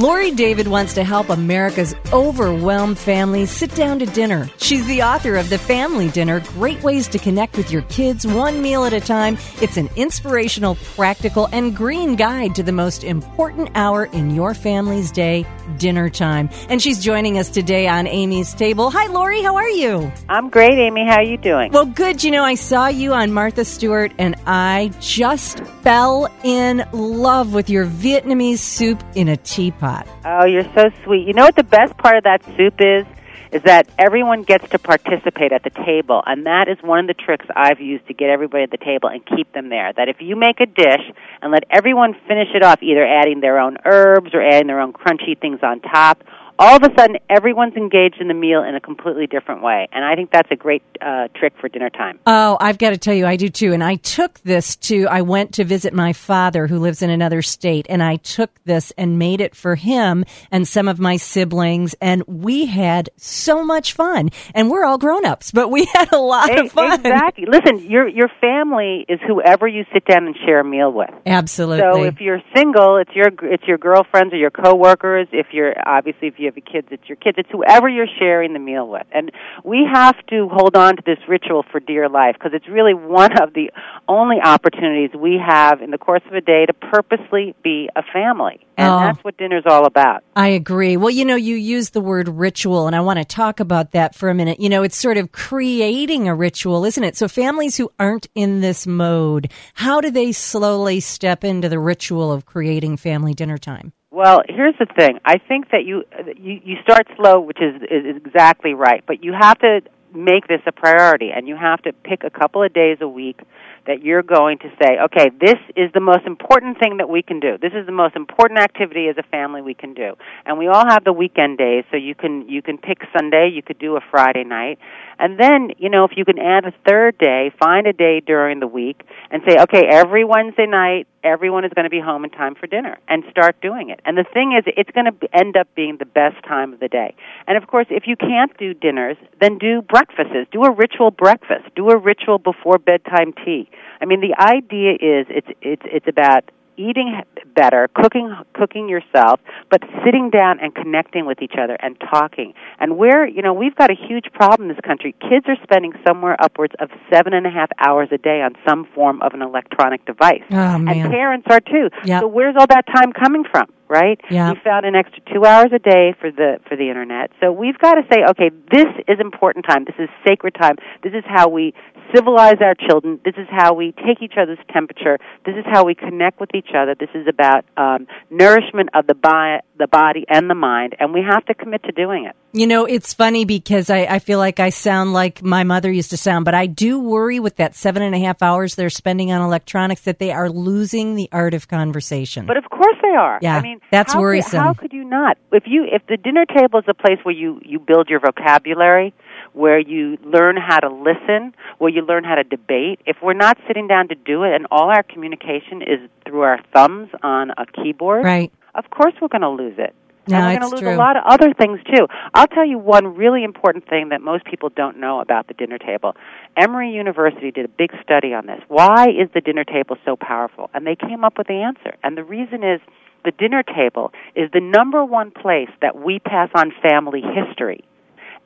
Laurie David wants to help America's overwhelmed families sit down to dinner. She's the author of The Family Dinner Great Ways to Connect with Your Kids One Meal at a Time. It's an inspirational, practical, and green guide to the most important hour in your family's day dinner time. And she's joining us today on Amy's Table. Hi, Laurie. How are you? I'm great, Amy. How are you doing? Well, good. You know, I saw you on Martha Stewart, and I just fell in love with your Vietnamese soup in a teapot. Oh, you're so sweet. You know what the best part of that soup is? Is that everyone gets to participate at the table, and that is one of the tricks I've used to get everybody at the table and keep them there. That if you make a dish and let everyone finish it off, either adding their own herbs or adding their own crunchy things on top, all of a sudden everyone's engaged in the meal in a completely different way. And I think that's a great uh, trick for dinner time. Oh, I've got to tell you, I do too. And I took this to, I went to visit my father who lives in another state, and I took this and made it for him and some of my siblings, and we had so much fun. And we're all grown ups, but we had a lot of fun. Exactly. Listen, your your family is whoever you sit down and share a meal with. Absolutely. So if you're single, it's your it's your girlfriends or your coworkers. If you're obviously if you have kids, it's your kids. It's whoever you're sharing the meal with. And we have to hold on to this ritual for dear life because it's really one of the only opportunities we have in the course of a day to purposely be a family. And Oh. that's what dinner's all about. I agree. Well, you know, you use the word ritual, and I want to talk about that for a minute. You know, it's sort of creating a ritual, isn't it? So, families who aren't in this mode, how do they slowly step into the ritual of creating family dinner time? Well, here's the thing. I think that you uh, you, you start slow, which is, is exactly right, but you have to make this a priority, and you have to pick a couple of days a week that you're going to say, okay, this is the most important thing that we can do. This is the most important activity as a family we can do. And we all have the weekend days, so you can you can pick Sunday, you could do a Friday night. And then, you know, if you can add a third day, find a day during the week and say, okay, every Wednesday night, everyone is going to be home in time for dinner and start doing it. And the thing is, it's going to end up being the best time of the day. And of course, if you can't do dinners, then do breakfasts. Do a ritual breakfast. Do a ritual before bedtime tea. I mean, the idea is it's it's it's about eating better, cooking cooking yourself, but sitting down and connecting with each other and talking. And where you know we've got a huge problem in this country. Kids are spending somewhere upwards of seven and a half hours a day on some form of an electronic device, Oh, and parents are too. Yep. So where's all that time coming from? Right? Yeah. We found an extra two hours a day for the for the internet. So we've got to say, okay, this is important time. This is sacred time. This is how we civilize our children. This is how we take each other's temperature. This is how we connect with each other. This is about um, nourishment of the bi- the body and the mind, and we have to commit to doing it. You know, it's funny because I, I feel like I sound like my mother used to sound, but I do worry with that seven and a half hours they're spending on electronics that they are losing the art of conversation. But of course they are. Yeah, I mean, that's how could- worrisome. how could you not? If you if the dinner table is a place where you you build your vocabulary, where you learn how to listen, where you learn how to debate, if we're not sitting down to do it and all our communication is through our thumbs on a keyboard, right. of course we're going to lose it. No, and we're going to lose true. a lot of other things too. I'll tell you one really important thing that most people don't know about the dinner table. Emory University did a big study on this. Why is the dinner table so powerful? And they came up with the answer. And the reason is the dinner table is the number one place that we pass on family history.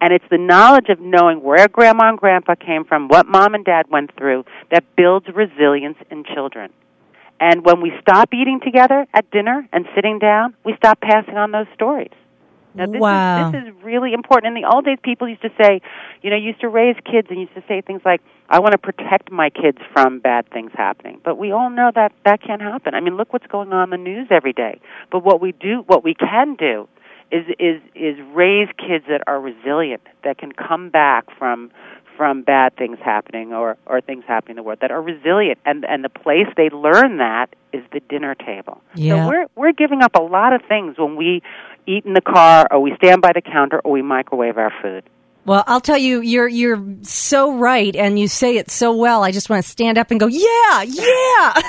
And it's the knowledge of knowing where grandma and grandpa came from, what mom and dad went through, that builds resilience in children. And when we stop eating together at dinner and sitting down, we stop passing on those stories. Now, this, Wow. is, this is really important. In the old days, people used to say, you know, used to raise kids and used to say things like, I want to protect my kids from bad things happening. But we all know that that can't happen. I mean, look what's going on in the news every day. But what we do, what we can do, is is is raise kids that are resilient, that can come back from from bad things happening or or things happening in the world that are resilient. And and the place they learn that is the dinner table. Yeah. so we're we're giving up a lot of things when we eat in the car or we stand by the counter or we microwave our food Well, I'll tell you, you're you're so right, and you say it so well. I just want to stand up and go, yeah, yeah.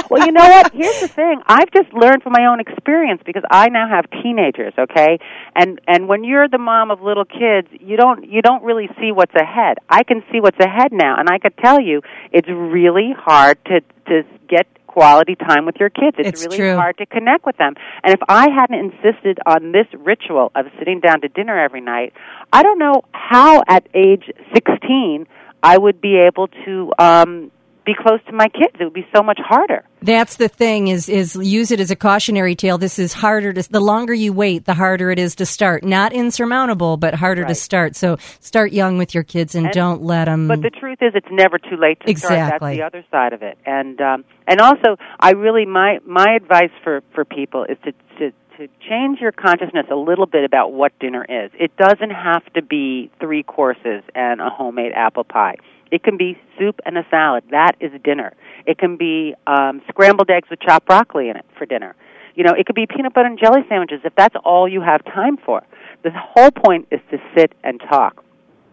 well, you know what? Here's the thing. I've just learned from my own experience because I now have teenagers. Okay, and and when you're the mom of little kids, you don't you don't really see what's ahead. I can see what's ahead now, and I could tell you, it's really hard to to get quality time with your kids. It's, it's really true. hard to connect with them. And if I hadn't insisted on this ritual of sitting down to dinner every night, I don't know how at age 16 I would be able to um be close to my kids. It would be so much harder. That's the thing is is use it as a cautionary tale. This is harder to the longer you wait, the harder it is to start. Not insurmountable, but harder right. to start. So start young with your kids and, and, don't let them. But the truth is, it's never too late to exactly. start. That's the other side of it. And um, and also, I really my my advice for for people is to to to change your consciousness a little bit about what dinner is. It doesn't have to be three courses and a homemade apple pie. It can be soup and a salad. That is dinner. It can be um, scrambled eggs with chopped broccoli in it for dinner. You know, it could be peanut butter and jelly sandwiches if that's all you have time for. The whole point is to sit and talk.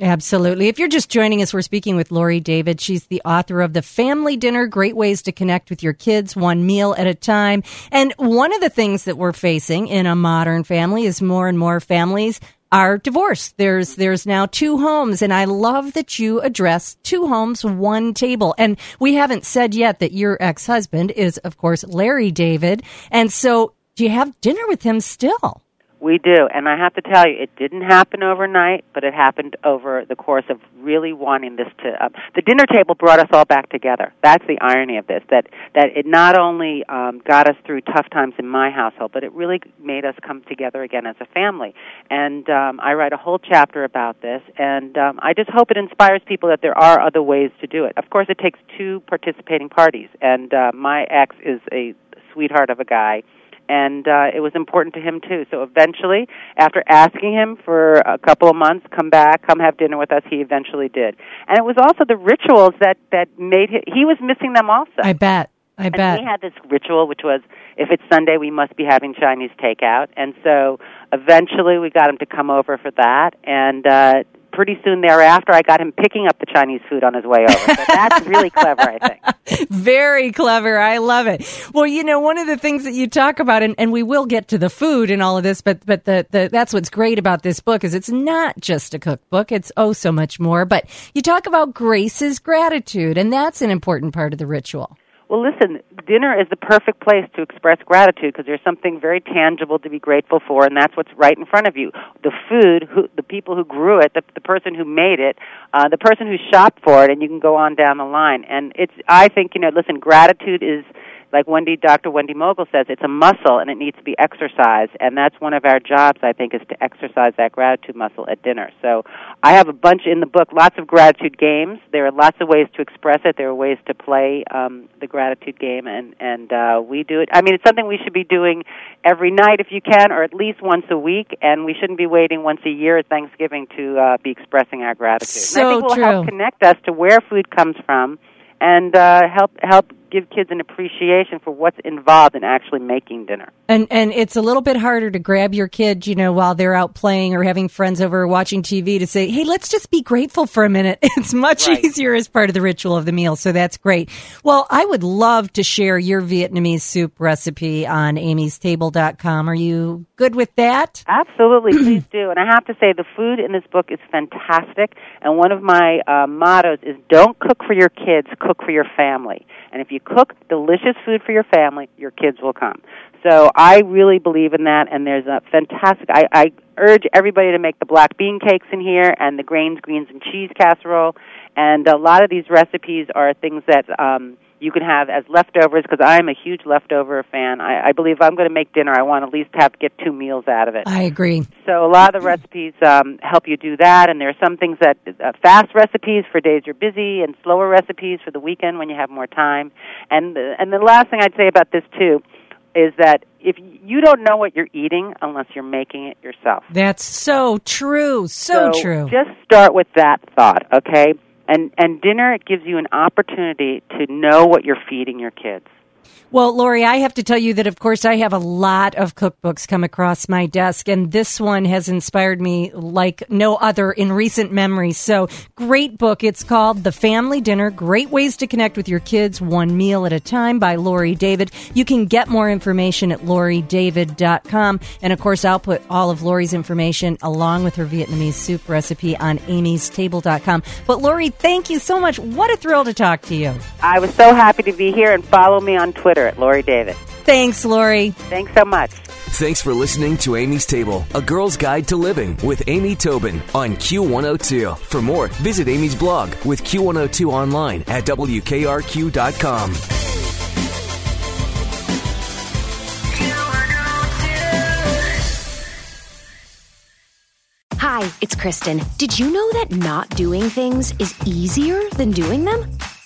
Absolutely. If you're just joining us, we're speaking with Laurie David. She's the author of The Family Dinner Great Ways to Connect with Your Kids, One Meal at a Time. And one of the things that we're facing in a modern family is more and more families are divorced. There's there's now two homes, and I love that you address two homes, one table. And we haven't said yet that your ex husband is, of course, Larry David. And so, do you have dinner with him still? We do, and I have to tell you, it didn't happen overnight, but it happened over the course of really wanting this to. Um, the dinner table brought us all back together. That's the irony of this. That that it not only um, got us through tough times in my household, but it really made us come together again as a family. And um, I write a whole chapter about this, and um, I just hope it inspires people that there are other ways to do it. Of course, it takes two participating parties, and uh, my ex is a sweetheart of a guy and uh, it was important to him too. So eventually, after asking him for a couple of months, come back, come have dinner with us, he eventually did. And it was also the rituals that that made him, he was missing them also. I bet. I and bet. we had this ritual, which was if it's Sunday, we must be having Chinese takeout. And so eventually, we got him to come over for that, and uh, pretty soon thereafter, I got him picking up the Chinese food on his way over. So that's really clever, I think. Very clever. I love it. Well, you know, one of the things that you talk about, and, and we will get to the food and all of this, but but the, the that's what's great about this book is it's not just a cookbook. It's oh so much more. But you talk about grace's gratitude, and that's an important part of the ritual. Well, listen, dinner is the perfect place to express gratitude because there's something very tangible to be grateful for, and that's what's right in front of you. The food, who, the people who grew it, the, the person who made it, uh, the person who shopped for it, and you can go on down the line. And it's, I think, you know, listen, gratitude is like Wendy, Dr. Wendy Mogel says, it's a muscle and it needs to be exercised. And that's one of our jobs, I think, is to exercise that gratitude muscle at dinner. So I have a bunch in the book, lots of gratitude games. There are lots of ways to express it. There are ways to play um, the gratitude game, and and uh, we do it. I mean, it's something we should be doing every night if you can, or at least once a week. And we shouldn't be waiting once a year at Thanksgiving to uh, be expressing our gratitude. So and I think will true. help connect us to where food comes from and uh, help help give kids an appreciation for what's involved in actually making dinner. And and it's a little bit harder to grab your kid, you know, while they're out playing or having friends over or watching TV to say, "Hey, let's just be grateful for a minute." It's much Right. easier as part of the ritual of the meal, so that's great. Well, I would love to share your Vietnamese soup recipe on amy'stable.com. Are you good with that? Absolutely, please do. And I have to say, the food in this book is fantastic. And one of my uh, mottos is don't cook for your kids, cook for your family. And if you cook delicious food for your family, your kids will come. So I really believe in that, and there's a fantastic. I, I urge everybody to make the black bean cakes in here and the grains, greens, and cheese casserole. And a lot of these recipes are things that um, you can have as leftovers because I'm a huge leftover fan. I, I believe if I'm going to make dinner, I want at least have get two meals out of it. I agree. So a lot of the recipes um, help you do that, and there are some things that uh, fast recipes for days you're busy, and slower recipes for the weekend when you have more time. And the, and the last thing I'd say about this too is that if you don't know what you're eating unless you're making it yourself. That's so true. So, true. Just start with that thought, okay? And and dinner it gives you an opportunity to know what you're feeding your kids. Well, Laurie, I have to tell you that, of course, I have a lot of cookbooks come across my desk, and this one has inspired me like no other in recent memory. So, great book. It's called The Family Dinner Great Ways to Connect with Your Kids One Meal at a Time by Laurie David. You can get more information at lauriedavid.com. And, of course, I'll put all of Laurie's information along with her Vietnamese soup recipe on amystable.com. But, Laurie, thank you so much. What a thrill to talk to you. I was so happy to be here, and follow me on Twitter at Laurie David. Thanks, Laurie. Thanks so much. Thanks for listening to Amy's Table, a girl's guide to living with Amy Tobin on Q102. For more, visit Amy's blog with Q102 online at WKRQ.com. Hi, it's Kristen. Did you know that not doing things is easier than doing them?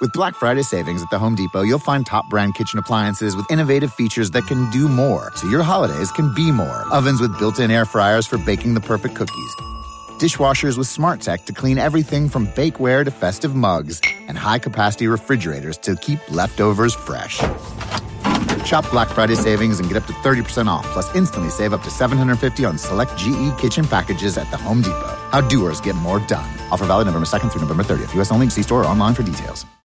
With Black Friday savings at the Home Depot, you'll find top brand kitchen appliances with innovative features that can do more, so your holidays can be more. Ovens with built in air fryers for baking the perfect cookies. Dishwashers with smart tech to clean everything from bakeware to festive mugs. And high capacity refrigerators to keep leftovers fresh. Shop Black Friday savings and get up to 30% off, plus instantly save up to 750 on select GE kitchen packages at the Home Depot. How doers get more done. Offer valid November 2nd through November 30th. U.S. only. See store or online for details.